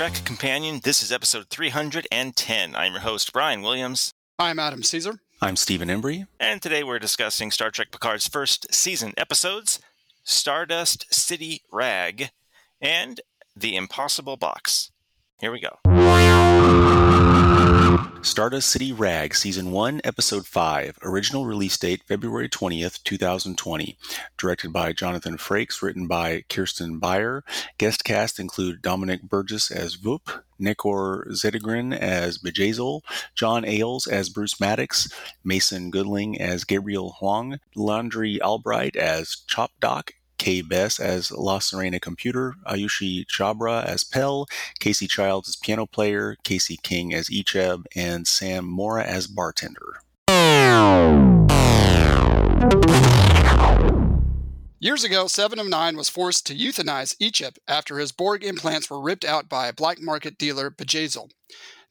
welcome Trek Companion. This is episode 310. I'm your host, Brian Williams. I'm Adam Caesar. I'm Stephen Embry. And today we're discussing Star Trek Picard's first season episodes Stardust City Rag and The Impossible Box. Here we go. Stardust City Rag, Season 1, Episode 5. Original release date February 20th, 2020. Directed by Jonathan Frakes, written by Kirsten Beyer. Guest cast include Dominic Burgess as Voop, Necar Zadegan as Bjayzl, John Ales as Bruce Maddox, Mason Gooding as Gabriel Hwang, Landry Allbright as Chop Doc, Kay Bess as La Sirena Computer, Ayushi Chhabra as Pell, Casey Childs as piano player, Casey King as Icheb, and Sam Mora as bartender. Years ago, Seven of Nine was forced to euthanize Icheb after his Borg implants were ripped out by a black market dealer, Bjayzl.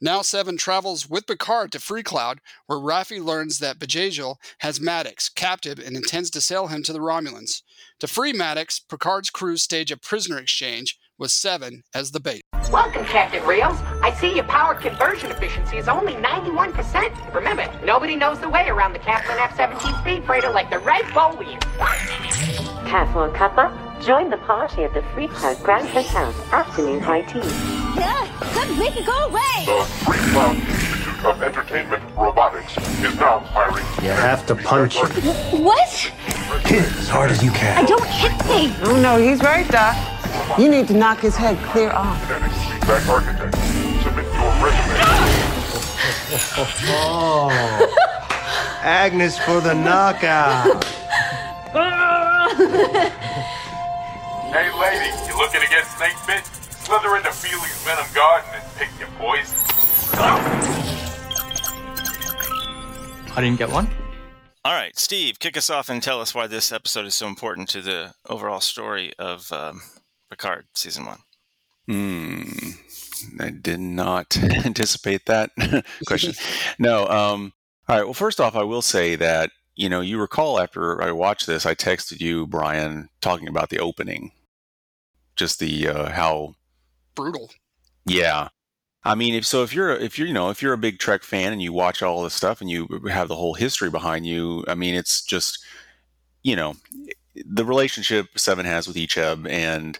Now Seven travels with Picard to Free Cloud, where Raffi learns that Bjayzl has Maddox captive and intends to sell him to the Romulans. To free Maddox, Picard's crew stage a prisoner exchange with Seven as the bait. Welcome, Captain Rios. I see your power conversion efficiency is only 91%. Remember, nobody knows the way around the Kaplan F-17 speed freighter like the Red Bull wheel. Careful, Cuppa. Join the party at the Freecloud Grand Hotel. Afternoon high tea. Yeah, come make it go away! The Freecloud Institute of Entertainment Robotics is now hiring. You have to punch him. What? Hit as hard as you can. I don't hit me! Oh no, he's right, Doc. You need to knock his head clear off. Kinetic feedback architect. Submit your resume. Oh. Agnes for the knockout. Hey, lady, you looking to get snake bit? Slither into Feely's Venom Garden and pick your poison. I didn't get one. All right, Steve, kick us off and tell us why this episode is so important to the overall story of um, Picard season one. Hmm. I did not anticipate that question. No. Um, all right. Well, first off, I will say that you know you recall after I watched this, I texted you, Brian, talking about the opening, just the uh, how Brutal. yeah. I mean, if so, if you're if you're you know if you're a big Trek fan and you watch all this stuff and you have the whole history behind you, I mean, it's just you know the relationship Seven has with Icheb and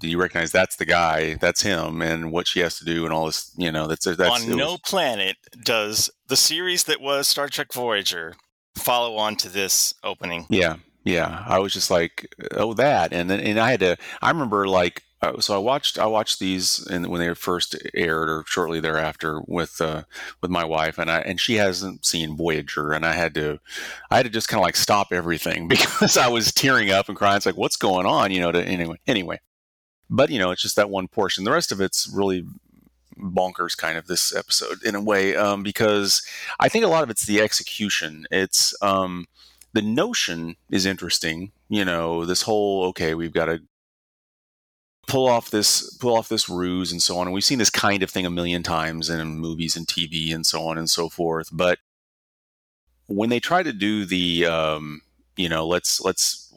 do you recognize that's the guy, that's him, and what she has to do and all this, you know, that's that's on no was- planet does the series that was Star Trek Voyager follow on to this opening. Yeah, yeah. I was just like, oh, that, and then and I had to. I remember like, uh, so I watched I watched these and when they were first aired or shortly thereafter with uh, with my wife and I and she hasn't seen Voyager and I had to I had to just kind of like stop everything because I was tearing up and crying. It's like, what's going on? You know. To anyway, anyway. But you know, it's just that one portion. The rest of it's really bonkers kind of this episode in a way um, because I think a lot of it's the execution. It's um, the notion is interesting. You know, this whole okay, we've got to pull off this pull off this ruse and so on. And we've seen this kind of thing a million times in movies and TV and so on and so forth. But when they try to do the um, you know, let's let's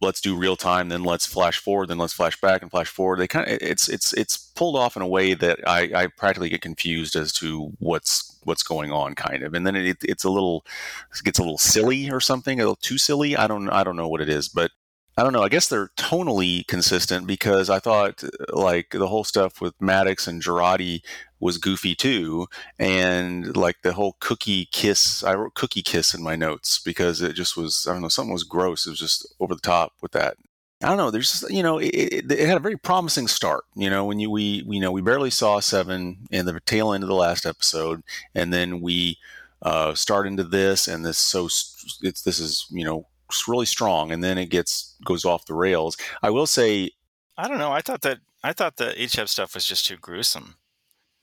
let's do real time, then let's flash forward, then let's flash back and flash forward. They kind of it's it's it's pulled off in a way that I, I practically get confused as to what's what's going on, kind of, and then it, it's a little it gets a little silly or something, a little too silly. I don't I don't know what it is, but I don't know. I guess they're tonally consistent because I thought like the whole stuff with Maddox and Jurati was goofy too, and like the whole cookie kiss. I wrote cookie kiss in my notes because it just was I don't know something was gross. It was just over the top with that. I don't know. There's you know it, it, it had a very promising start. You know when you we you know we barely saw seven in the tail end of the last episode, and then we uh, start into this, and this so it's this is you know really strong, and then it gets goes off the rails. I will say, I don't know. I thought that I thought the HF stuff was just too gruesome.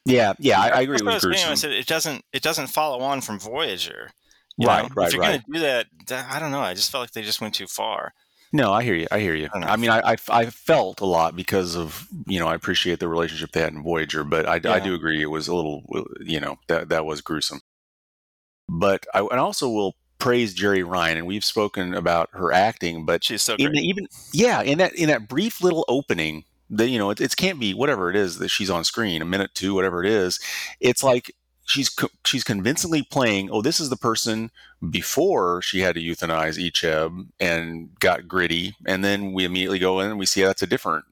yeah, yeah, I, I agree That's what I with gruesome. said it doesn't it doesn't follow on from Voyager. Right, know? right, If you're right. going to do that, that, I don't know. I just felt like they just went too far. No, I hear you. I hear you. I. I mean, I, I, I felt a lot because of you know I appreciate the relationship they had in Voyager, but I, I do agree it was a little you know that that was gruesome. But I and also will praise Jeri Ryan, and we've spoken about her acting, but She's so great. the, even yeah in that in that brief little opening that you know, it, it can't be whatever it is that she's on screen, a minute, two, whatever it is. It's like she's co- she's convincingly playing. Oh, this is the person before she had to euthanize Icheb and got gritty, and then we immediately go in and we see that's a different.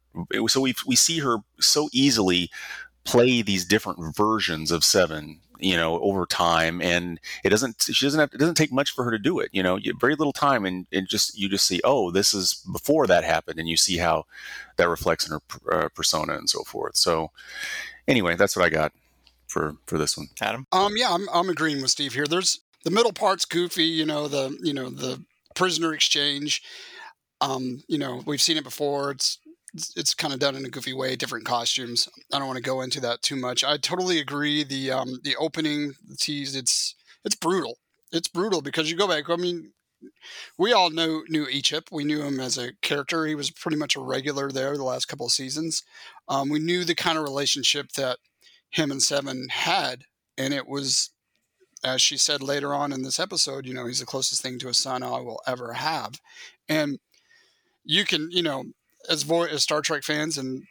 So we we see her so easily play these different versions of Seven you know over time and it doesn't she doesn't have it doesn't take much for her to do it you know you, very little time and, and just you just see oh this is before that happened and you see how that reflects in her uh, persona and so forth so anyway that's what i got for for this one adam Um, yeah, I'm I'm agreeing with Steve here. There's the middle part's goofy, you know, the you know the prisoner exchange. Um, you know, we've seen it before. It's it's, kind of done in a goofy way, different costumes. I don't want to go into that too much. I totally agree. The um the opening tease, it's it's brutal. It's brutal because you go back. I mean, we all know knew Icheb. We knew him as a character. He was pretty much a regular there the last couple of seasons. Um, we knew the kind of relationship that him and Seven had, and it was, as she said later on in this episode, you know, he's the closest thing to a son I will ever have, and you can, you know, as as Star Trek fans, and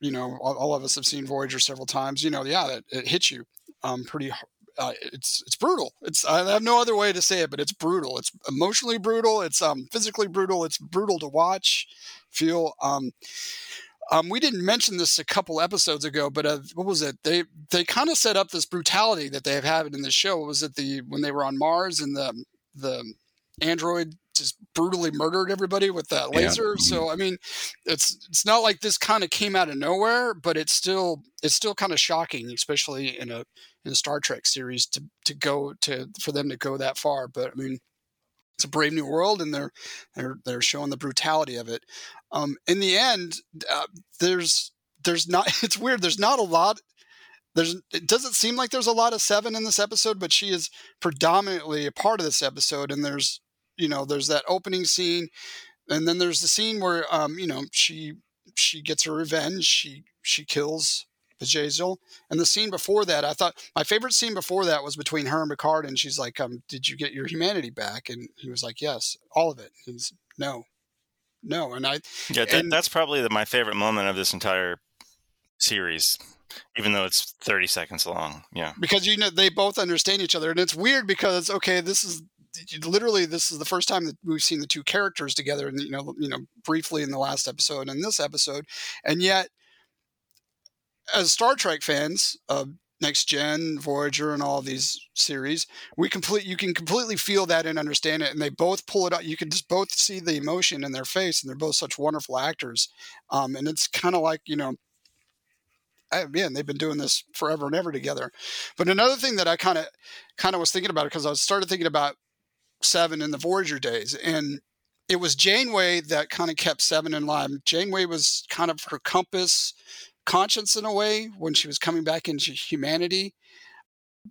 you know, all, all of us have seen Voyager several times. You know, yeah, it, it hits you um, pretty. Uh, it's it's brutal. It's I have no other way to say it, but it's brutal. It's emotionally brutal. It's um, physically brutal. It's brutal to watch, feel. Um, um, we didn't mention this a couple episodes ago, but uh, what was it? They they kind of set up this brutality that they have had in the show. Was it the when they were on Mars and the the android just brutally murdered everybody with that Yeah. laser? So I mean, it's it's not like this kind of came out of nowhere, but it's still it's still kind of shocking, especially in a in a Star Trek series to to go to for them to go that far. But I mean, it's a brave new world, and they're they're they're showing the brutality of it. Um, in the end, uh, there's there's not. It's weird. There's not a lot. There's it doesn't seem like there's a lot of Seven in this episode, but she is predominantly a part of this episode. And there's you know there's that opening scene, and then there's the scene where um you know she she gets her revenge. She she kills Bjayzl. And the scene before that, I thought my favorite scene before that was between her and Picard, and she's like, um, "Did you get your humanity back?" And he was like, "Yes, all of it." He's no, no, and I Yeah, that, and- that's probably the, my favorite moment of this entire series, even though it's 30 seconds long. Yeah. because you know they both understand each other, and it's weird because okay, this is literally this is the first time that we've seen the two characters together, and you know, you know, briefly in the last episode and this episode, and yet as Star Trek fans of Next Gen, Voyager, and all these series, we complete you can completely feel that and understand it, and they both pull it out. You can just both see the emotion in their face, and they're both such wonderful actors. Um, and it's kind of like you know, I, man, they've been doing this forever and ever together. But another thing that I kind of kind of was thinking about because I started thinking about Seven in the Voyager days, and it was Janeway that kind of kept Seven in line. Janeway was kind of her compass conscience in a way when she was coming back into humanity.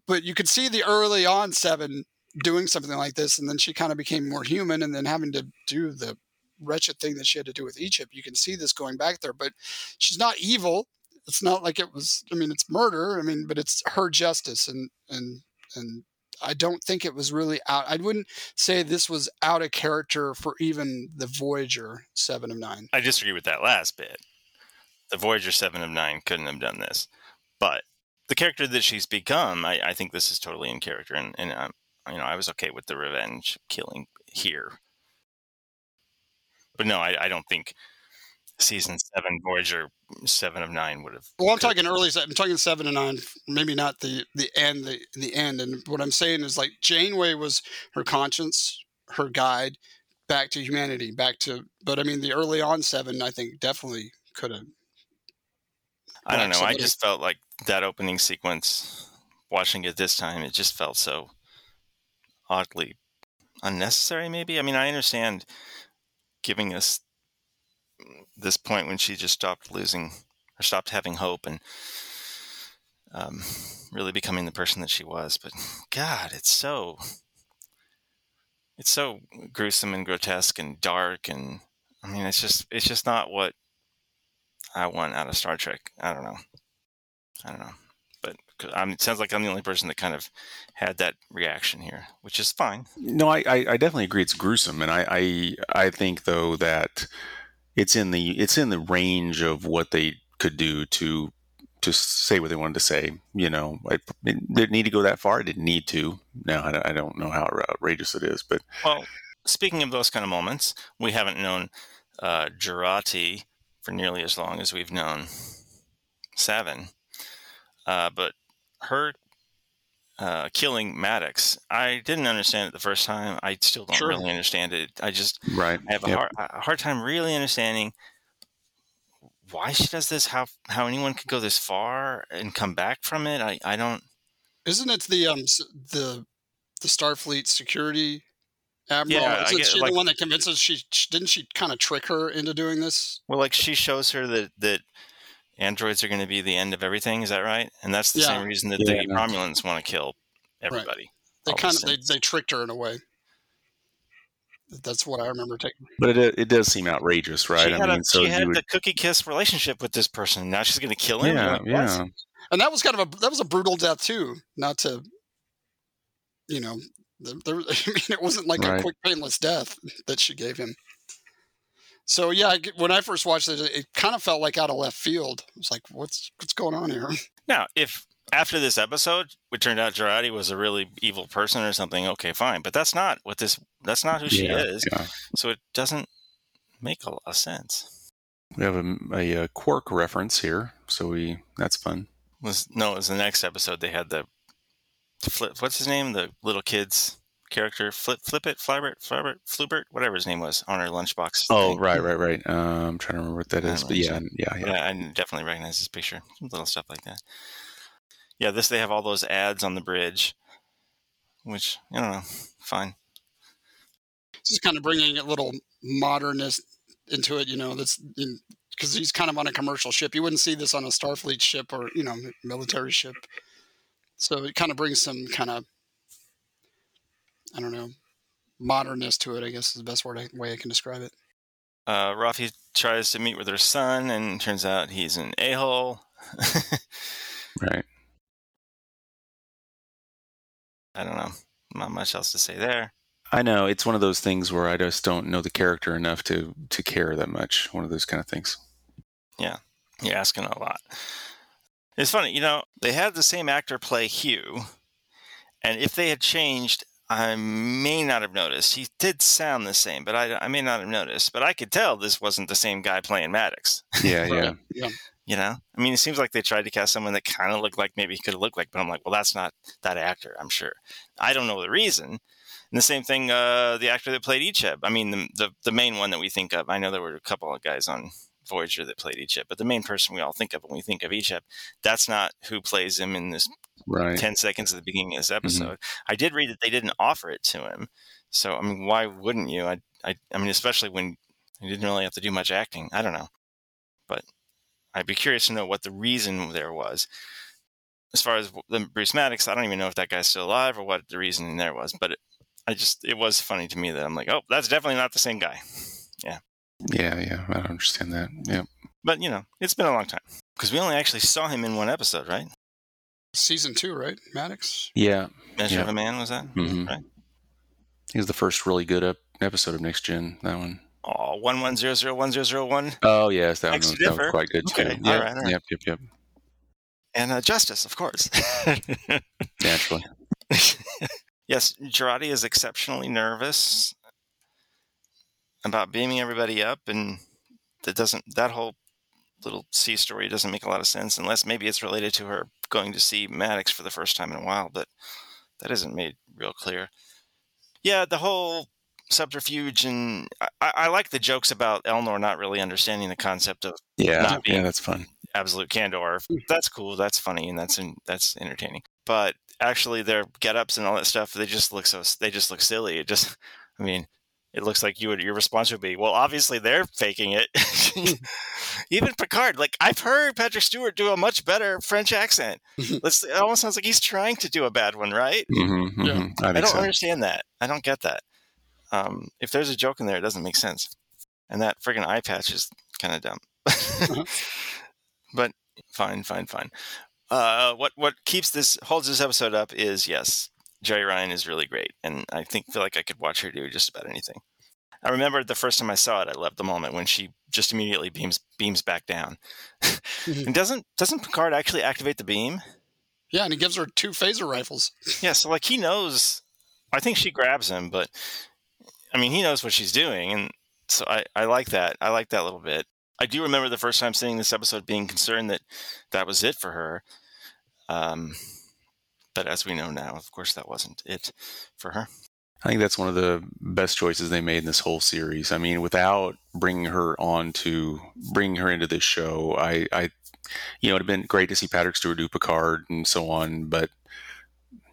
But you could see the early on Seven doing something like this, and then she kind of became more human, and then having to do the wretched thing that she had to do with Icheb. You can see this going back there, but she's not evil. It's not like it was. I mean, it's murder. I mean, but it's her justice, and and and I don't think it was really out. I wouldn't say this was out of character for even the Voyager Seven of Nine. I disagree with that last bit. The Voyager 7 of 9 couldn't have done this. But the character that she's become, I, I think this is totally in character. And, and um, you know, I was okay with the revenge killing here. But no, I, I don't think season 7 Voyager 7 of 9 would have. Well, I'm talking early. I'm talking seven and nine. Maybe not the the end. The the end. And what I'm saying is like Janeway was her conscience, her guide back to humanity, back to. But I mean, the early on seven, I think definitely could have. I don't know. I just felt like that opening sequence, watching it this time, it just felt so oddly unnecessary, maybe. I mean, I understand giving us this point when she just stopped losing or stopped having hope and um, really becoming the person that she was. But God, it's so. It's so gruesome and grotesque and dark, and I mean, it's just it's just not what I want out of Star Trek. I don't know. I don't know. But I'm, it sounds like I'm the only person that kind of had that reaction here, which is fine. No, I, I, I definitely agree. It's gruesome, and I, I, I think though that it's in the it's in the range of what they could do to to say what they wanted to say. You know, I, didn't need to go that far. It didn't need to. Now I, don't- I know how outrageous it is, but Well, speaking of those kind of moments, we haven't known uh, Jurati for nearly as long as we've known Seven. Uh, but her uh, killing Maddox, I didn't understand it the first time. I still don't Sure. really understand it. I just right. I have a Yep. hard, a hard time really understanding why she does this. How how anyone could go this far and come back from it. I, I don't. Isn't it the um the the Starfleet security admiral? Yeah, Isn't get- she like- the one that convinces she sh- didn't she kind of trick her into doing this? Well, like she shows her that that androids are going to be the end of everything. Is that right? And that's the Yeah. same reason that Yeah. the Romulans want to kill everybody. They all of a kind of they, they tricked her in a way. That's what I remember taking. but it it does seem outrageous, right? She I had, mean, a, so she had would, the cookie kiss relationship with this person. Now she's going to kill him. Yeah, like, yeah. And that was kind of a that was a brutal death too. Not to, you know, there, there, I mean, it wasn't like a quick painless death that she gave him. So yeah, when I first watched it, it kind of felt like out of left field. It was like, what's what's going on here? Now, if after this episode it turned out Jurati was a really evil person or something, okay, fine. But that's not what this. That's not who she yeah, is. yeah. So it doesn't make a lot of sense. We have a, a, uh Quark reference here, so we that's fun. Was no, it was the next episode. They had the flip. What's his name? The little kid's character. Flip, flip it, Flybert, Flybert, Flubert, whatever his name was on her lunchbox. Oh, thing. right, right, right. Um, I'm trying to remember what that I is, but yeah, yeah, yeah. Yeah, I definitely recognize this picture. Little stuff like that. Yeah, this they have all those ads on the bridge, which I don't know. Fine. Just kind of bringing a little modernist into it, you know. That's because he's kind of on a commercial ship. You wouldn't see this on a Starfleet ship or you know military ship. So it kind of brings some kind of I don't know modernness to it. I guess is the best word I, way I can describe it. Uh, Raffi tries to meet with her son, and turns out he's an a hole. Right. I don't know. Not much else to say there. I know it's one of those things where I just don't know the character enough to to care that much. One of those kind of things. Yeah, you're asking a lot. It's funny, you know, they had the same actor play Hugh, and if they had changed, I may not have noticed. He did sound the same, but I, I may not have noticed. But I could tell this wasn't the same guy playing Maddox. Yeah, yeah. Right. Yeah. You know, I mean, it seems like they tried to cast someone that kind of looked like maybe he could have looked like, but I'm like, well, that's not that actor. I'm sure. I don't know the reason. And the same thing, uh, the actor that played Icheb. I mean, the, the the main one that we think of. I know there were a couple of guys on Voyager that played Icheb, but the main person we all think of when we think of Icheb, that's not who plays him in this Right. 10 seconds at the beginning of this mm-hmm. episode. I did read that they didn't offer it to him. So, I mean, why wouldn't you? I, I, I mean, especially when he didn't really have to do much acting. I don't know. But I'd be curious to know what the reason there was. As far as the Bruce Maddox, I don't even know if that guy's still alive or what the reason there was. But it, I just, it was funny to me that I'm like, oh, that's definitely not the same guy. Yeah, yeah. Yeah, I don't understand that. Yeah. But, you know, it's been a long time. Because we only actually saw him in one episode, right? Season two, right, Maddox? Yeah. Measure Yeah. of a Man, was that? Mhm. Right. He was the first really good ep- episode of Next Gen. That one. Oh, one one zero zero one zero zero one. Oh yes, that one Next was, that was differ. quite good too. Okay, Yep, all right, all right. yep, yep, yep. And uh, Justice, of course. Naturally. yes, Girardi is exceptionally nervous about beaming everybody up, and that doesn't that whole little C story doesn't make a lot of sense unless maybe it's related to her going to see Maddox for the first time in a while, but that isn't made real clear. Yeah, the whole subterfuge and I, I I like the jokes about Elnor not really understanding the concept of Yeah, Not being- yeah, that's fun. absolute candor. Mm. That's cool. That's funny, and that's that's entertaining. But actually, their get-ups and all that stuff, they just look so they just look silly. It just, I mean, it looks like you would your response would be, well, obviously they're faking it. Even Picard, like I've heard Patrick Stewart do a much better French accent. Let's, it almost sounds like he's trying to do a bad one, right? Mm-hmm, mm-hmm. I I don't so. understand that. I don't get that. Um, if there's a joke in there, it doesn't make sense. And that friggin' eye patch is kind of dumb. but fine, fine, fine. Uh, what what keeps this holds this episode up is yes, Jeri Ryan is really great, and I think feel like I could watch her do just about anything. I remember the first time I saw it, I loved the moment when she just immediately beams beams back down. and doesn't doesn't Picard actually activate the beam? Yeah, and he gives her two phaser rifles. Yeah, so like he knows. I think she grabs him, but I mean he knows what she's doing, and so I I like that. I like that little bit. I do remember the first time seeing this episode being concerned that that was it for her. Um, but as we know now, of course, that wasn't it for her. I think that's one of the best choices they made in this whole series. I mean, without bringing her on to bringing her into this show, I, I, you know, it'd have been great to see Patrick Stewart do Picard and so on, but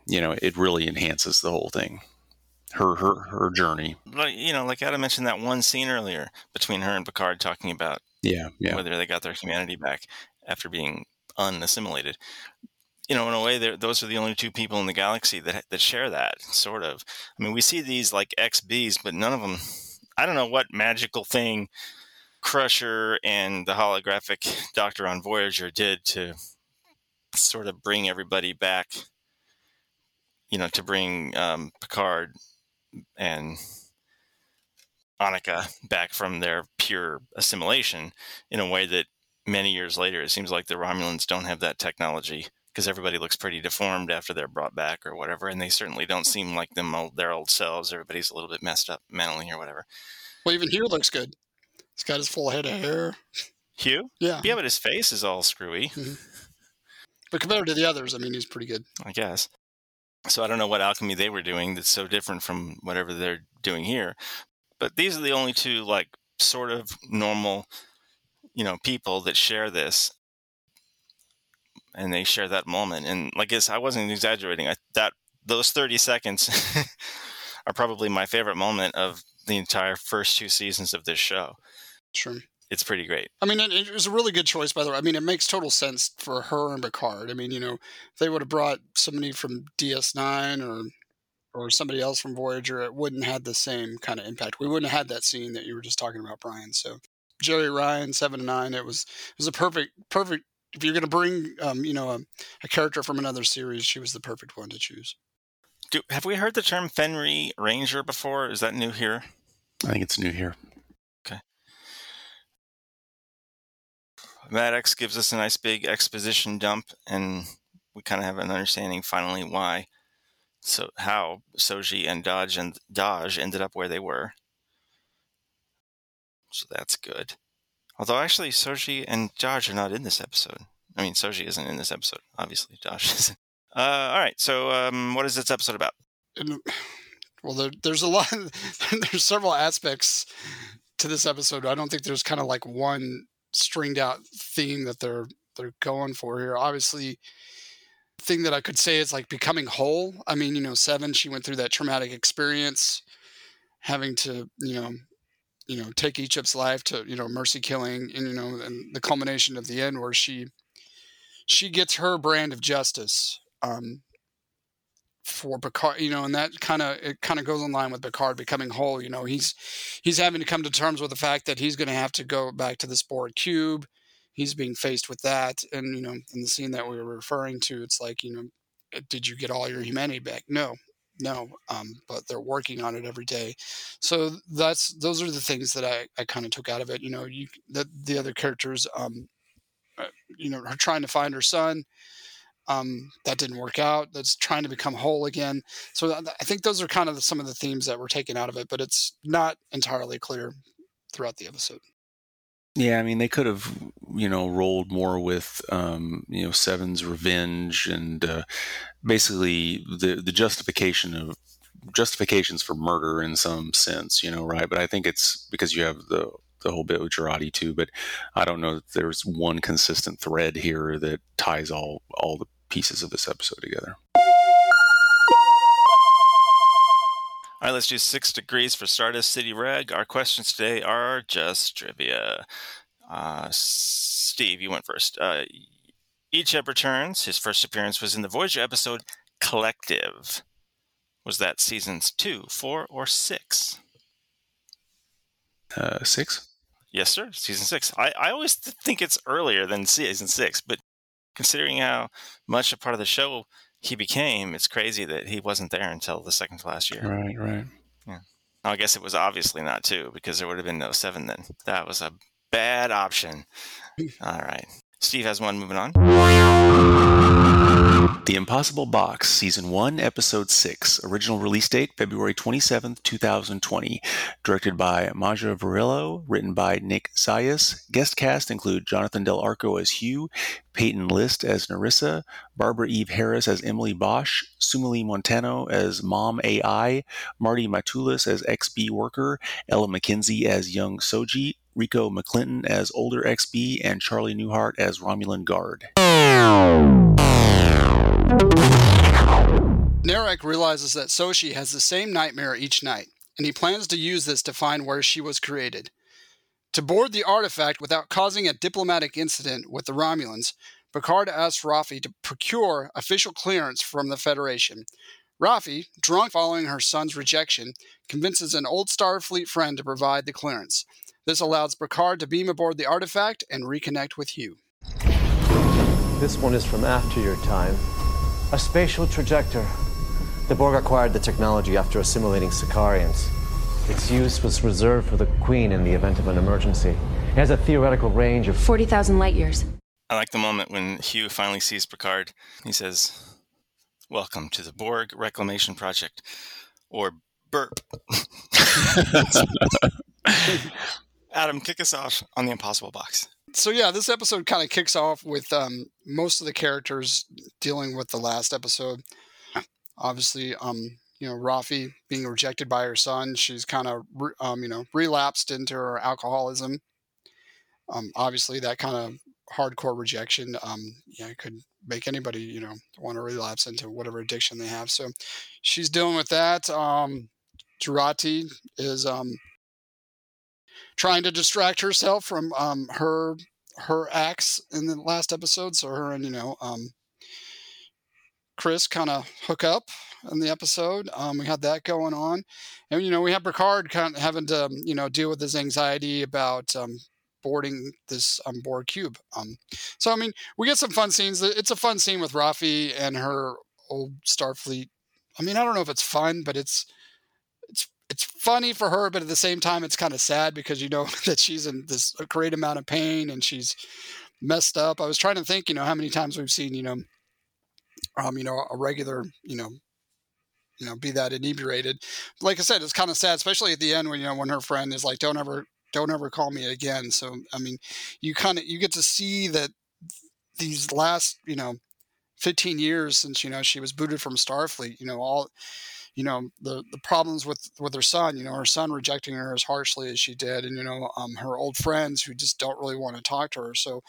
you know, it really enhances the whole thing. Her, her, her journey. Like you know, like Adam mentioned that one scene earlier between her and Picard talking about yeah, yeah. whether they got their humanity back after being unassimilated you know, in a way, those are the only two people in the galaxy that that share that sort of. I mean, we see these like XBs, but none of them. I don't know what magical thing Crusher and the holographic Doctor on Voyager did to sort of bring everybody back. You know, to bring um, Picard and Annika back from their pure assimilation in a way that many years later, it seems like the Romulans don't have that technology because everybody looks pretty deformed after they're brought back or whatever, and they certainly don't seem like them old, their old selves. Everybody's a little bit messed up mentally or whatever. Well, even Hugh looks good. He's got his full head of hair. Hugh? Yeah. Yeah, but his face is all screwy. Mm-hmm. But compared to the others, I mean, he's pretty good. I guess. So I don't know what alchemy they were doing that's so different from whatever they're doing here. But these are the only two, like, sort of normal, you know, people that share this and they share that moment. And like I guess I wasn't exaggerating. I, that those thirty seconds are probably my favorite moment of the entire first two seasons of this show. Sure. It's pretty great. I mean, it, it, was a really good choice, by the way. I mean, it makes total sense for her and Picard. I mean, you know, they would have brought somebody from DS9 or or somebody else from Voyager, it wouldn't have the same kind of impact. We wouldn't have had that scene that you were just talking about, Brian. So Jeri Ryan, seven to nine, it was it was a perfect perfect if you're going to bring, um, you know, a, a, character from another series, she was the perfect one to choose. Do, have we heard the term Fenris Ranger before? Is that new here? I think it's new here. Okay. Maddox gives us a nice big exposition dump, and we kind of have an understanding finally why, so how Soji and Dahj and Dahj ended up where they were. So that's good. Although actually, Soji and Dahj are not in this episode. I mean, Soji isn't in this episode, obviously. Dahj isn't. Uh, all right. So, um, what is this episode about? Well, there, there's a lot. there's several aspects to this episode. I don't think there's kind of like one stringed out theme that they're they're going for here. Obviously, thing that I could say is like becoming whole. I mean, you know, Seven, she went through that traumatic experience, having to, you know, you know take Icheb's life to you know mercy killing and you know and the culmination of the end where she she gets her brand of justice um, for Picard, you know, and that kind of it kind of goes in line with Picard becoming whole. You know, he's he's having to come to terms with the fact that he's going to have to go back to the Borg cube. He's being faced with that, and you know, in the scene that we were referring to, it's like you know, did you get all your humanity back? No, no um, but they're working on it every day. So that's those are the things that i, I kind of took out of it you know you the, the other characters um, uh, you know are trying to find her son um, that didn't work out that's trying to become whole again. So i think those are kind of some of the themes that were taken out of it but it's not entirely clear throughout the episode yeah, I mean, they could have, you know, rolled more with, um, you know, Seven's revenge and uh, basically the the justification of justifications for murder in some sense, you know, right? But I think it's because you have the the whole bit with Jurati too. But I don't know that there's one consistent thread here that ties all all the pieces of this episode together. All right, let's do six degrees for Stardust City Rag. Our questions today are just trivia. Uh, Steve, you went first. Uh, returns. His first appearance was in the Voyager episode Collective. Was that seasons two, four, or six? Uh, six. Yes, sir. Season six. I, I always think it's earlier than season six, but considering how much a part of the show he became, it's crazy that he wasn't there until the second to last year. Right, right. Yeah. I guess it was obviously not two because there would have been no seven then. That was a bad option. All right. Steve has one moving on. The Impossible Box, Season 1, Episode 6. Original release date February 27th, 2020. Directed by Maja Vrvilo. Written by Nick Zayas. Guest cast include Jonathan Del Arco as Hugh, Peyton List as Narissa, Barbara Eve Harris as Emily Bosch, Sumalee Montano as Mom AI, Marty Matulis as XB Worker, Ella McKenzie as Young Soji, Rico McClinton as Older XB, and Charlie Newhart as Romulan Guard. Narek realizes that Soji has the same nightmare each night, and he plans to use this to find where she was created. To board the artifact without causing a diplomatic incident with the Romulans, Picard asks Raffi to procure official clearance from the Federation. Raffi, drunk following her son's rejection, convinces an old Starfleet friend to provide the clearance. This allows Picard to beam aboard the artifact and reconnect with Hugh. This one is from after your time. A spatial trajector. The Borg acquired the technology after assimilating Sikarians. Its use was reserved for the Queen in the event of an emergency. It has a theoretical range of 40,000 light years. I like the moment when Hugh finally sees Picard. He says, Welcome to the Borg Reclamation Project. Or burp. Adam, kick us off on the Impossible Box. So yeah, this episode kind of kicks off with um, most of the characters dealing with the last episode. Obviously, um, you know, Raffi being rejected by her son, she's kind of um, you know relapsed into her alcoholism. Um, obviously, that kind of hardcore rejection, um, yeah, could make anybody you know want to relapse into whatever addiction they have. So she's dealing with that. Um, Jurati is um, trying to distract herself from um, her her acts in the last episode. So her and you know um, Chris kind of hook up in the episode. Um, we had that going on, and you know we have Picard kind of having to you know deal with his anxiety about um, boarding this um, Borg cube. Um, so I mean we get some fun scenes. It's a fun scene with Raffi and her old Starfleet. I mean I don't know if it's fun, but it's it's funny for her, but at the same time, it's kind of sad because you know that she's in this great amount of pain and she's messed up. I was trying to think, you know, how many times we've seen, you know, um, you know, a regular, you know, you know, be that inebriated. Like I said, it's kind of sad, especially at the end when you know when her friend is like, "Don't ever, don't ever call me again." So I mean, you kind of you get to see that these last, you know, 15 years since you know she was booted from Starfleet, you know, all you know the the problems with with her son you know her son rejecting her as harshly as she did and you know um, her old friends who just don't really want to talk to her. So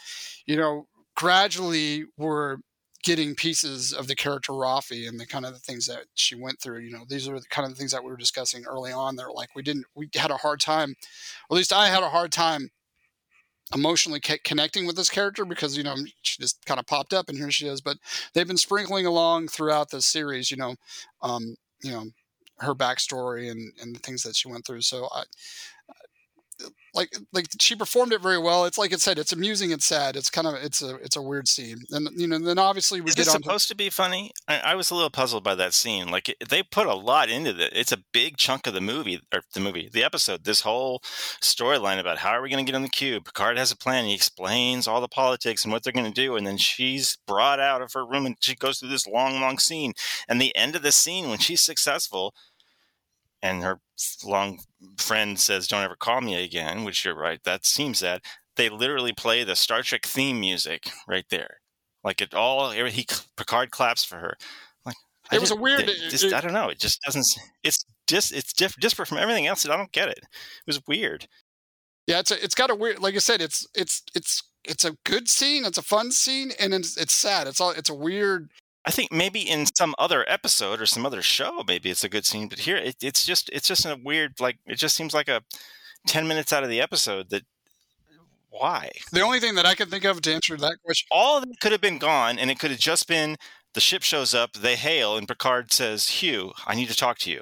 you know gradually we're getting pieces of the character Raffi and the kind of the things that she went through you know these are the kind of the things that we were discussing early on they're like we didn't we had a hard time at least I had a hard time emotionally connecting with this character because you know she just kind of popped up and here she is but they've been sprinkling along throughout the series you know um, you know her backstory and and the things that she went through. So I like like she performed it very well. It's like it said, it's amusing and sad. It's kind of it's a it's a weird scene. And you know, then obviously we Is get supposed to be funny? I, I was a little puzzled by that scene. Like it, they put a lot into it. It's a big chunk of the movie or the movie, the episode. This whole storyline about how are we going to get on the cube? Picard has a plan. He explains all the politics and what they're going to do, and then she's brought out of her room and she goes through this long, long scene. And the end of the scene when she's successful and her long friend says, "Don't ever call me again," which you're right. That seems that they literally play the Star Trek theme music right there, like it all. He Picard claps for her. Like it was a weird. It, just, I don't know. It just doesn't. It's just it's diff, disparate from everything else. I don't get it. It was weird. Yeah, it's a, it's got a weird. Like I said, it's it's it's it's a good scene. It's a fun scene, and it's, it's sad. It's all. It's a weird. I think maybe in some other episode or some other show, maybe it's a good scene. But here, it, it's just it's just a weird like it just seems like a ten minutes out of the episode that why The only thing that I can think of to answer that question, all of it could have been gone, and it could have just been the ship shows up, they hail, and Picard says, "Hugh, I need to talk to you."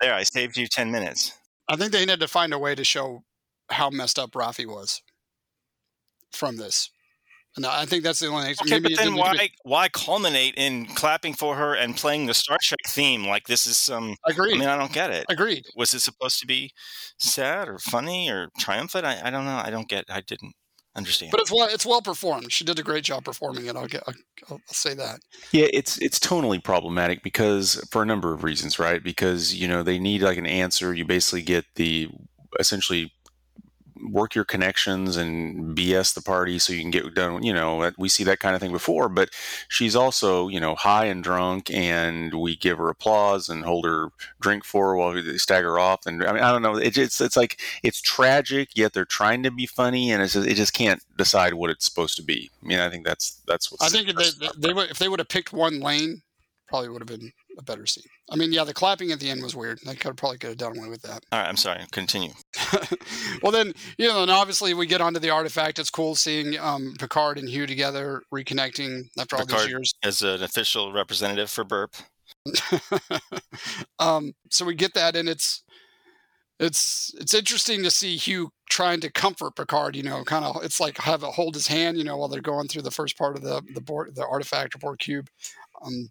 There, I saved you ten minutes. I think they needed to find a way to show how messed up Raffi was from this. And I think that's the only. Okay, maybe but then didn't need to be- why why culminate in clapping for her and playing the Star Trek theme like this is some? Agreed. I mean, I don't get it. Agreed. Was it supposed to be sad or funny or triumphant? I, I don't know. I don't get. I didn't understand. But it's well, it's well performed. She did a great job performing it. I'll get. I'll, I'll say that. Yeah, it's it's tonally problematic because for a number of reasons, right? Because you know they need like an answer. You basically get the essentially work your connections and BS the party so you can get done. You know, uh, we see that kind of thing before. But she's also you know high and drunk, and we give her applause and hold her drink for her while we stagger off. And I mean, I don't know. It, it's it's like it's tragic, yet they're trying to be funny, and it's just, it just can't decide what it's supposed to be. I mean, I think that's that's what I think if they, they would if they would have picked one lane, probably would have been a better scene. I mean, yeah, the clapping at the end was weird. They could probably could have done away with that. All right, I'm sorry. Continue. well, then you know, and obviously we get onto the artifact. It's cool seeing um, Picard and Hugh together reconnecting after all these years. as an official representative for Burp. um, so we get that, and it's it's it's interesting to see Hugh trying to comfort Picard. You know, kind of it's like have a hold his hand. You know, while they're going through the first part of the the Borg, the artifact or Borg cube. Um,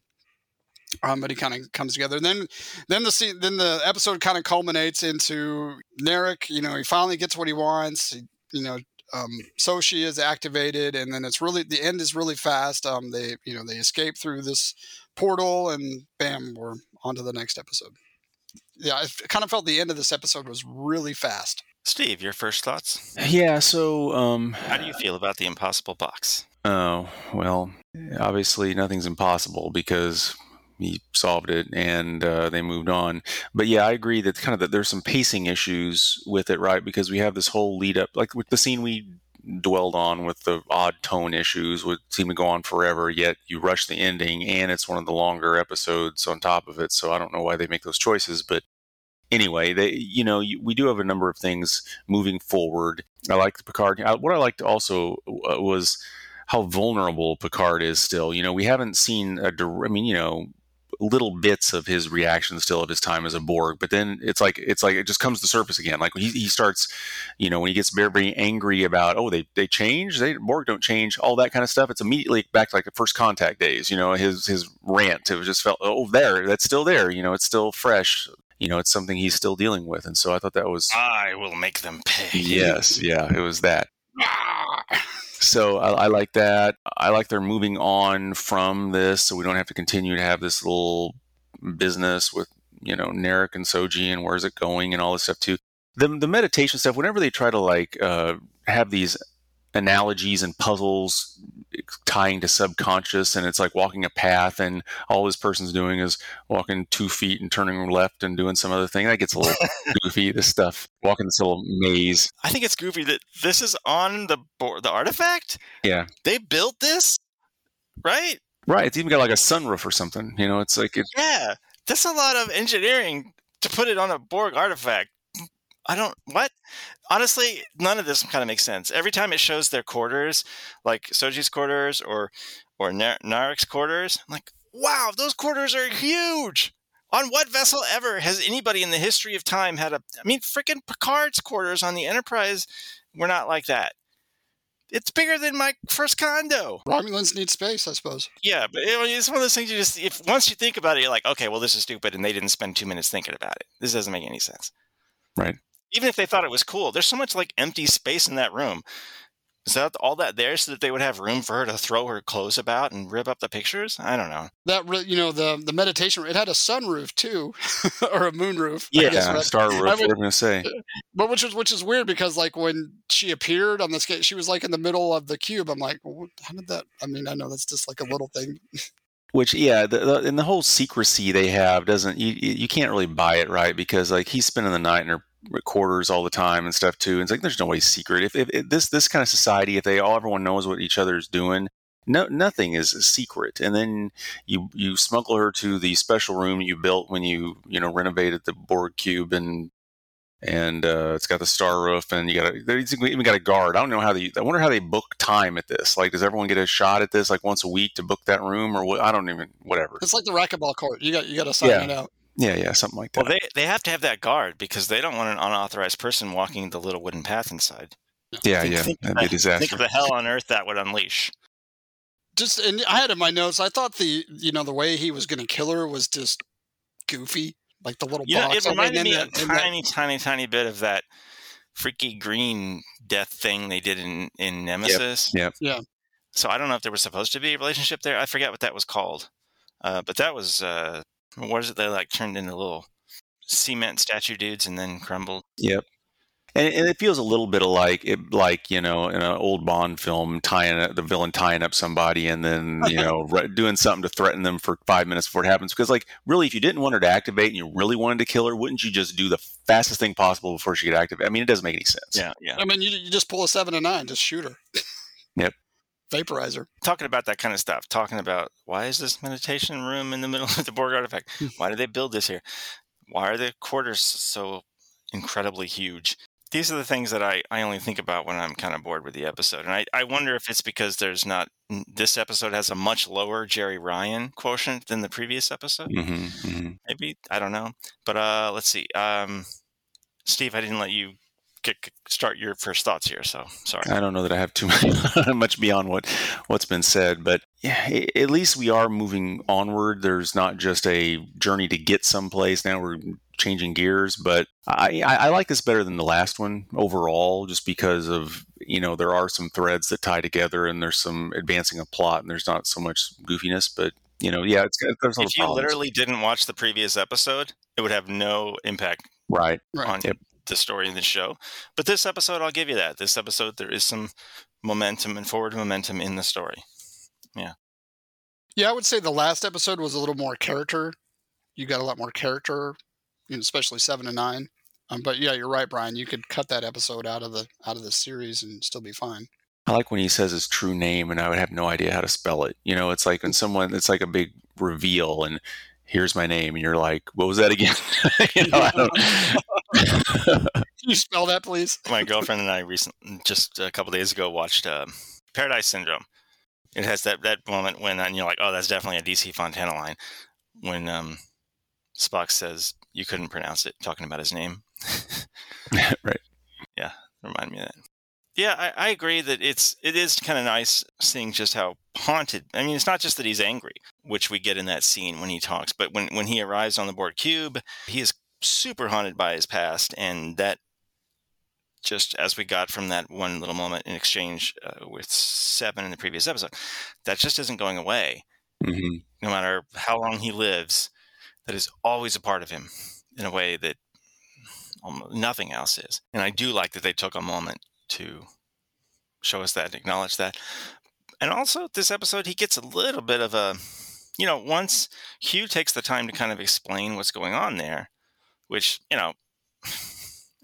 um, but he kind of comes together. And then, then the scene, then the episode kind of culminates into Narek. You know, he finally gets what he wants. He, you know, um, Soji is activated, and then it's really the end is really fast. Um, they, you know, they escape through this portal, and bam, we're on to the next episode. Yeah, I kind of felt the end of this episode was really fast. Steve, your first thoughts? Yeah. So, um, How do you feel about the Impossible Box? Oh, well, obviously nothing's impossible because he solved it and uh, they moved on. But yeah, I agree that kind of that there's some pacing issues with it, right? Because we have this whole lead up, like with the scene we dwelled on with the odd tone issues would seem to go on forever yet you rush the ending and it's one of the longer episodes on top of it so i don't know why they make those choices but anyway they you know we do have a number of things moving forward i like the picard I, what i liked also uh, was how vulnerable picard is still you know we haven't seen a. I mean you know little bits of his reaction still at his time as a Borg, but then it's like it's like it just comes to surface again. Like he, he starts, you know, when he gets very, very angry about oh they they change, they Borg don't change, all that kind of stuff. It's immediately back to like the first contact days. You know, his his rant. It was just felt oh there, that's still there. You know, it's still fresh. You know, it's something he's still dealing with, and so I thought that was I will make them pay. yes, yeah, it was that. Ah. So I, I, like that. I like they're moving on from this, so we don't have to continue to have this little business with you know Narek and Soji and where's it going and all this stuff too. The the meditation stuff. Whenever they try to like uh, have these analogies and puzzles tying to subconscious and it's like walking a path and all this person's doing is walking two feet and turning left and doing some other thing. That gets a little goofy this stuff. Walking this little maze. I think it's goofy that this is on the board the artifact? Yeah. They built this? Right? Right it's even got like a sunroof or something you know it's like it, yeah that's a lot of engineering to put it on a borg artifact I don't what honestly none of this kind of makes sense. Every time it shows their quarters, like Soji's quarters or or Nar- Narek's quarters, I'm like wow, those quarters are huge. On what vessel ever has anybody in the history of time had a? I mean, freaking Picard's quarters on the Enterprise were not like that. It's bigger than my first condo. Romulans need space, I suppose. Yeah, but it's one of those things you just if once you think about it, you're like, okay, well, this is stupid, and they didn't spend two minutes thinking about it. This doesn't make any sense. Right even if they thought it was cool, there's so much like empty space in that room. Is that all that there so that they would have room for her to throw her clothes about and rip up the pictures? I don't know. That you know the the meditation it had a sunroof too, or a moonroof. Yeah, guess, right? star roof. I am gonna say. Uh, but which is which is weird because like when she appeared on the skate, she was like in the middle of the cube. I'm like, well, how did that? I mean, I know that's just like a little thing. Which yeah, the, the, and the whole secrecy they have doesn't you you can't really buy it right because like he's spending the night in her recorders all the time and stuff too. And it's like there's no way secret. If, if, if, this this kind of society, if they all everyone knows what each other is doing, no nothing is secret. And then you you smuggle her to the special room you built when you you know renovated the Borg cube and and uh, it's got the star roof and you got a, even got a guard. I don't know how they. I wonder how they book time at this. Like, does everyone get a shot at this like once a week to book that room or what? I don't even whatever. It's like the racquetball court. You got you got to sign yeah. it out. Yeah, yeah, something like that. Well, they they have to have that guard because they don't want an unauthorized person walking the little wooden path inside. Yeah, Think- yeah, think that'd be a the- disaster. Think of the hell on earth that would unleash. Just and I had in my notes. I thought the you know the way he was going to kill her was just goofy, like the little You know, box. it and reminded then me that- a and that- tiny, tiny, tiny bit of that freaky green death thing they did in in Nemesis. Yep. Yeah. So I don't know if there was supposed to be a relationship there. I forget what that was called, uh, but that was uh, what is it? They like turned into little cement statue dudes and then crumbled. Yep. And, and it feels a little bit like it, like you know, in an old Bond film, tying up, the villain tying up somebody, and then you know, re- doing something to threaten them for five minutes before it happens. Because, like, really, if you didn't want her to activate and you really wanted to kill her, wouldn't you just do the fastest thing possible before she could activate? I mean, it doesn't make any sense. Yeah, yeah. I mean, you, you just pull a seven and nine, just shoot her. Yep. Vaporizer. Talking about that kind of stuff. Talking about why is this meditation room in the middle of the Borg artifact? Why did they build this here? Why are the quarters so incredibly huge? These are the things that I, I only think about when I'm kind of bored with the episode. And I, I wonder if it's because there's not, this episode has a much lower Jeri Ryan quotient than the previous episode. hmm hmm Maybe, I don't know. But uh, let's see. Um, Steve, I didn't let you kick, start your first thoughts here. So sorry. I don't know that I have too much beyond what what's been said, but yeah, at least we are moving onward. There's not just a journey to get someplace. Now we're changing gears, but I, I, I like this better than the last one overall, just because of you know there are some threads that tie together, and there's some advancing of plot, and there's not so much goofiness. But you know, yeah, it's there's if you problems. literally didn't watch the previous episode, it would have no impact right. Right. on Yep. The story of the show. But this episode, I'll give you that. This episode, there is some momentum and forward momentum in the story. Yeah, Yeah, I would say the last episode was a little more character. You got a lot more character, especially seven and nine. Um, but yeah, you're right, Brian. You could cut that episode out of the out of the series and still be fine. I like when he says his true name, and I would have no idea how to spell it. You know, it's like when someone, it's like a big reveal, and here's my name, and you're like, what was that again? you know, I don't. Can you spell that, please? My girlfriend and I recently, just a couple days ago, watched uh, Paradise Syndrome. It has that, that moment when and you're like, oh, that's definitely a DC Fontana line. When um, Spock says you couldn't pronounce it, talking about his name. right. Yeah, remind me of that. Yeah, I, I agree that it's it is kind of nice seeing just how haunted. I mean, it's not just that he's angry, which we get in that scene when he talks, but when when he arrives on the Borg cube, he is super haunted by his past, and that just as we got from that one little moment in exchange uh, with Seven in the previous episode, that just isn't going away. hmm No matter how long he lives, that is always a part of him in a way that almost nothing else is. And I do like that they took a moment to show us that, acknowledge that. And also, this episode, he gets a little bit of a, you know, once Hugh takes the time to kind of explain what's going on there, which, you know,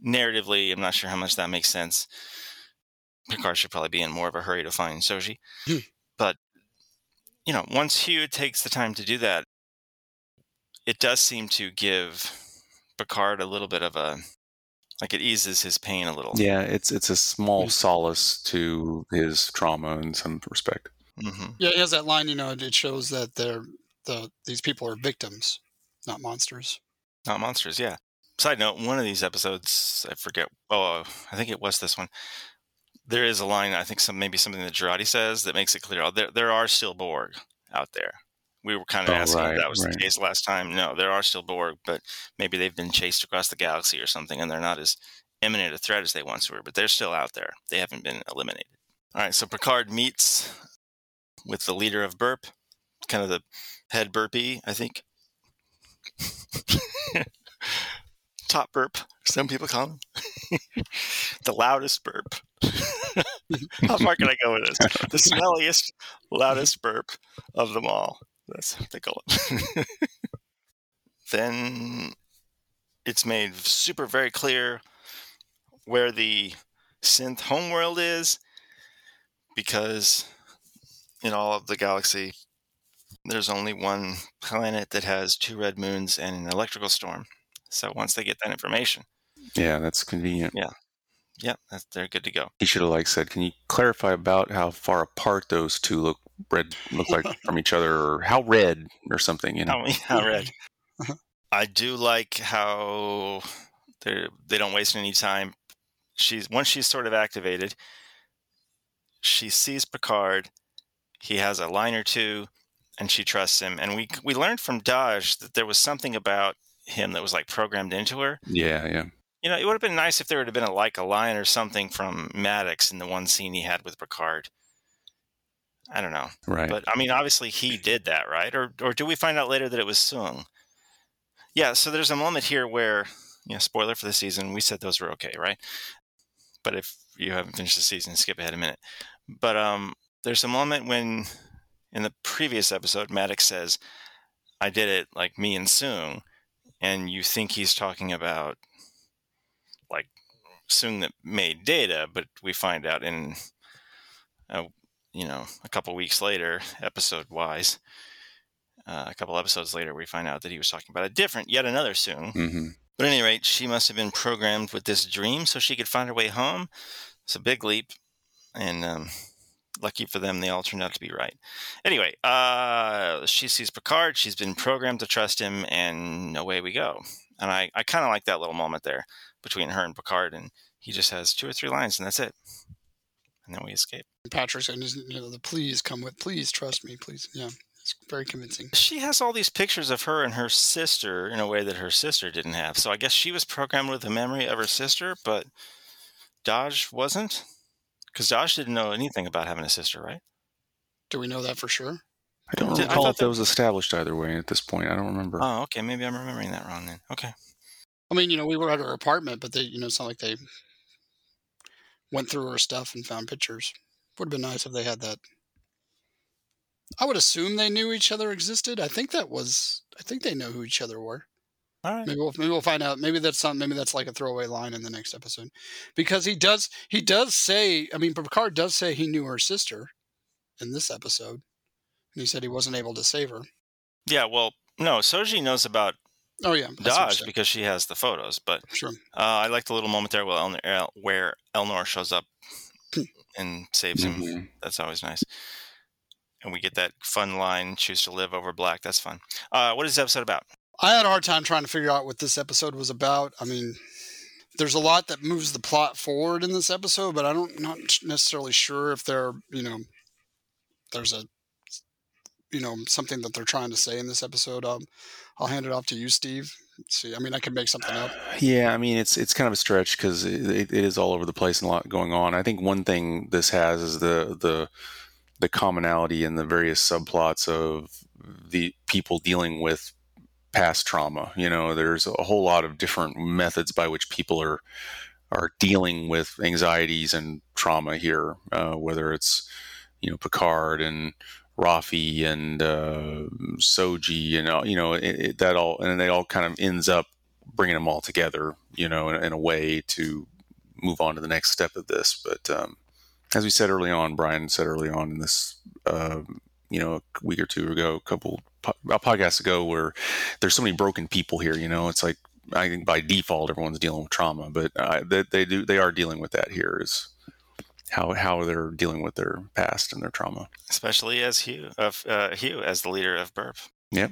narratively, I'm not sure how much that makes sense. Picard should probably be in more of a hurry to find Soji. but, you know, once Hugh takes the time to do that, it does seem to give Picard a little bit of a, like it eases his pain a little. Yeah, it's it's a small solace to his trauma in some respect. hmm Yeah, he has that line. You know, it shows that they're the these people are victims, not monsters. Not monsters, yeah. Side note, one of these episodes, I forget. Oh, I think it was this one. There is a line, I think some maybe something that Jurati says that makes it clear. Oh, there, there are still Borg out there. We were kind of Oh, asking right, if that was right. the case last time. No, there are still Borg, but maybe they've been chased across the galaxy or something, and they're not as imminent a threat as they once were. But they're still out there. They haven't been eliminated. All right, so Picard meets with the leader of Burp, kind of the head burpee, I think. Top burp, some people call him. the loudest burp. How far can I go with this? The smelliest, loudest burp of them all. That's they call it. then it's made super very clear where the synth homeworld is because in all of the galaxy there's only one planet that has two red moons and an electrical storm. So once they get that information, Yeah, that's convenient. yeah, yeah, that's, they're good to go. He should have like said, "Can you clarify about how far apart those two look red look like from each other, or how red or something?" You know. Oh, yeah, red. I do like how they they don't waste any time she's once she's sort of activated, she sees Picard. He has a line or two, and she trusts him. And we we learned from Dahj that there was something about him that was like programmed into her. Yeah, yeah. You know, it would have been nice if there would have been a, like a line or something from Maddox in the one scene he had with Picard. I don't know, Right. but I mean, obviously he did that, right? Or or do we find out later that it was Sung? Yeah. So there's a moment here where, you know, spoiler for the season. We said those were okay, right? But if you haven't finished the season, skip ahead a minute. But um, there's a moment when, in the previous episode, Maddox says, "I did it like me and Sung," and you think he's talking about like Sung that made Data, but we find out in, uh, you know, a couple weeks later, episode wise, uh, a couple episodes later, we find out that he was talking about a different, yet another Sung. hmm But at any rate, she must have been programmed with this dream so she could find her way home. It's a big leap, and um, lucky for them, they all turned out to be right. Anyway, uh, she sees Picard. She's been programmed to trust him, and away we go. And I, I kind of like that little moment there between her and Picard, and he just has two or three lines, and that's it. And then we escape. Patrick said, you know, the please come with, please trust me, please. Yeah, it's very convincing. She has all these pictures of her and her sister in a way that her sister didn't have. So I guess she was programmed with the memory of her sister, but Dahj wasn't? Because Dahj didn't know anything about having a sister, right? Do we know that for sure? I don't Did- I recall thought if that that- was established either way at this point. I don't remember. Oh, okay. Maybe I'm remembering that wrong then. Okay. I mean, you know, we were at her apartment, but they, you know, it's not like they went through her stuff and found pictures. Would have been nice if they had that. I would assume they knew each other existed. I think that was. I think they know who each other were. All right. Maybe we'll maybe we'll find out. Maybe that's some. Maybe that's like a throwaway line in the next episode, because he does he does say. I mean, Picard does say he knew her sister in this episode, and he said he wasn't able to save her. Yeah, well, no, Soji knows about Oh yeah, that's what I'm Dahj because she has the photos, but Sure. uh, I like the little moment there where Elnor, where Elnor shows up and saves him. Mhm. That's always nice. And we get that fun line, choose to live over black. That's fun. Uh, what is the episode about? I had a hard time trying to figure out what this episode was about. I mean, there's a lot that moves the plot forward in this episode, but I don't not necessarily sure if there, you know, there's a, you know, something that they're trying to say in this episode. Um, I'll hand it off to you, Steve. Let's see, I mean, I can make something up. Yeah, I mean it's it's kind of a stretch because it, it is all over the place and a lot going on. I think one thing this has is the the the commonality in the various subplots of the people dealing with past trauma. You know, there's a whole lot of different methods by which people are are dealing with anxieties and trauma here. Uh, whether it's you know Picard and Raffi and uh, Soji and all, you know it, it, that all and they all kind of ends up bringing them all together, you know, in, in a way to move on to the next step of this. But um, as we said early on, Brian said early on in this, uh, you know, a week or two ago, a couple a podcasts ago, where there's so many broken people here. You know, it's like I think by default everyone's dealing with trauma, but uh, they, they do they are dealing with that here. Is how how they're dealing with their past and their trauma. Especially as Hugh of uh, Hugh as the leader of Burp. Yep.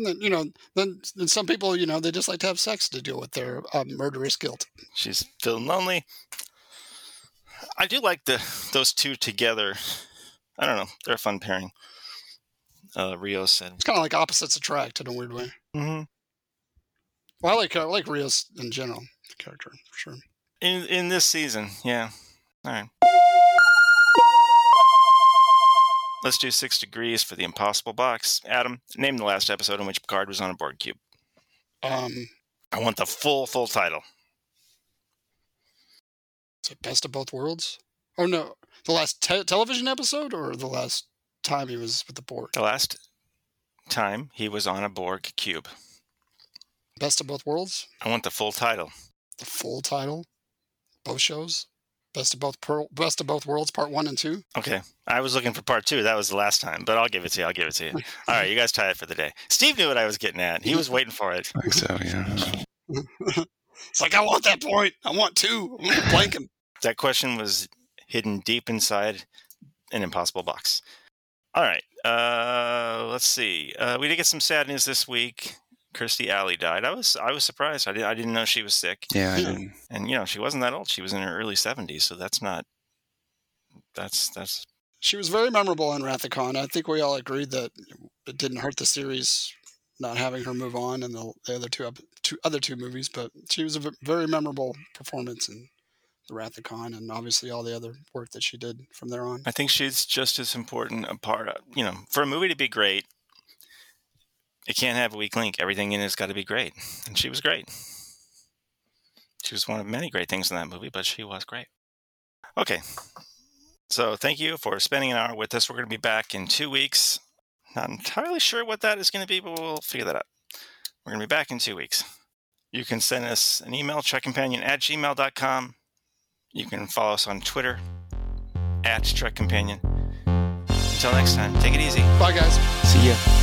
You know, then, then some people, you know, they just like to have sex to deal with their um, murderous guilt. She's feeling lonely. I do like the those two together. I don't know. They're a fun pairing. Uh, Rio said. It's kind of like opposites attract in a weird way. Mm-hmm. Well, I like I like Rios in general, the character for sure. In in this season, yeah. All right. Let's do six degrees for the impossible box. Adam, name the last episode in which Picard was on a Borg cube. Um, I want the full full title. is it best of both worlds? Oh no, the last te- television episode or the last time he was with the Borg? The last time he was on a Borg cube. Best of both worlds, I want the full title. the full title, both shows. Best of both pearl, best of both worlds, part one and two. Okay. I was looking for part two. That was the last time, but I'll give it to you. I'll give it to you. All right, you guys tie it for the day. Steve knew what I was getting at. He was waiting for it. I think so. Yeah. It's like I want that point. I want two. I'm gonna blank him. That question was hidden deep inside an impossible box. All right. Uh, let's see. Uh, we did get some sad news this week. Kirstie Alley died. I was I was surprised. I, did, I didn't know she was sick. Yeah, I didn't. And you know, she wasn't that old. She was in her early 70s, so that's not that's that's She was very memorable in Wrath of Khan. I think we all agreed that it didn't hurt the series not having her move on in the, the other two, ep- two other two movies, but she was a very memorable performance in the Wrath of Khan, and obviously all the other work that she did from there on. I think she's just as important a part of, you know, for a movie to be great, it can't have a weak link. Everything in it's got to be great. And she was great. She was one of many great things in that movie, but she was great. Okay. So thank you for spending an hour with us. We're going to be back in two weeks. Not entirely sure what that is going to be, but we'll figure that out. We're going to be back in two weeks. You can send us an email, trekcompanion at gmail.com. You can follow us on Twitter at Trek Companion. Until next time, take it easy. Bye, guys. See ya.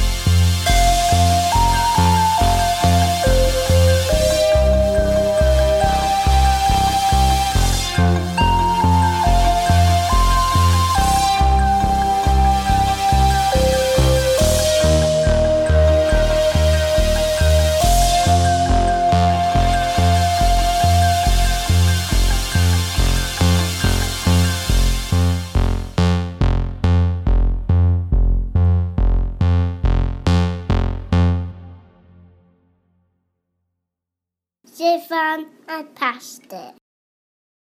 I passed it.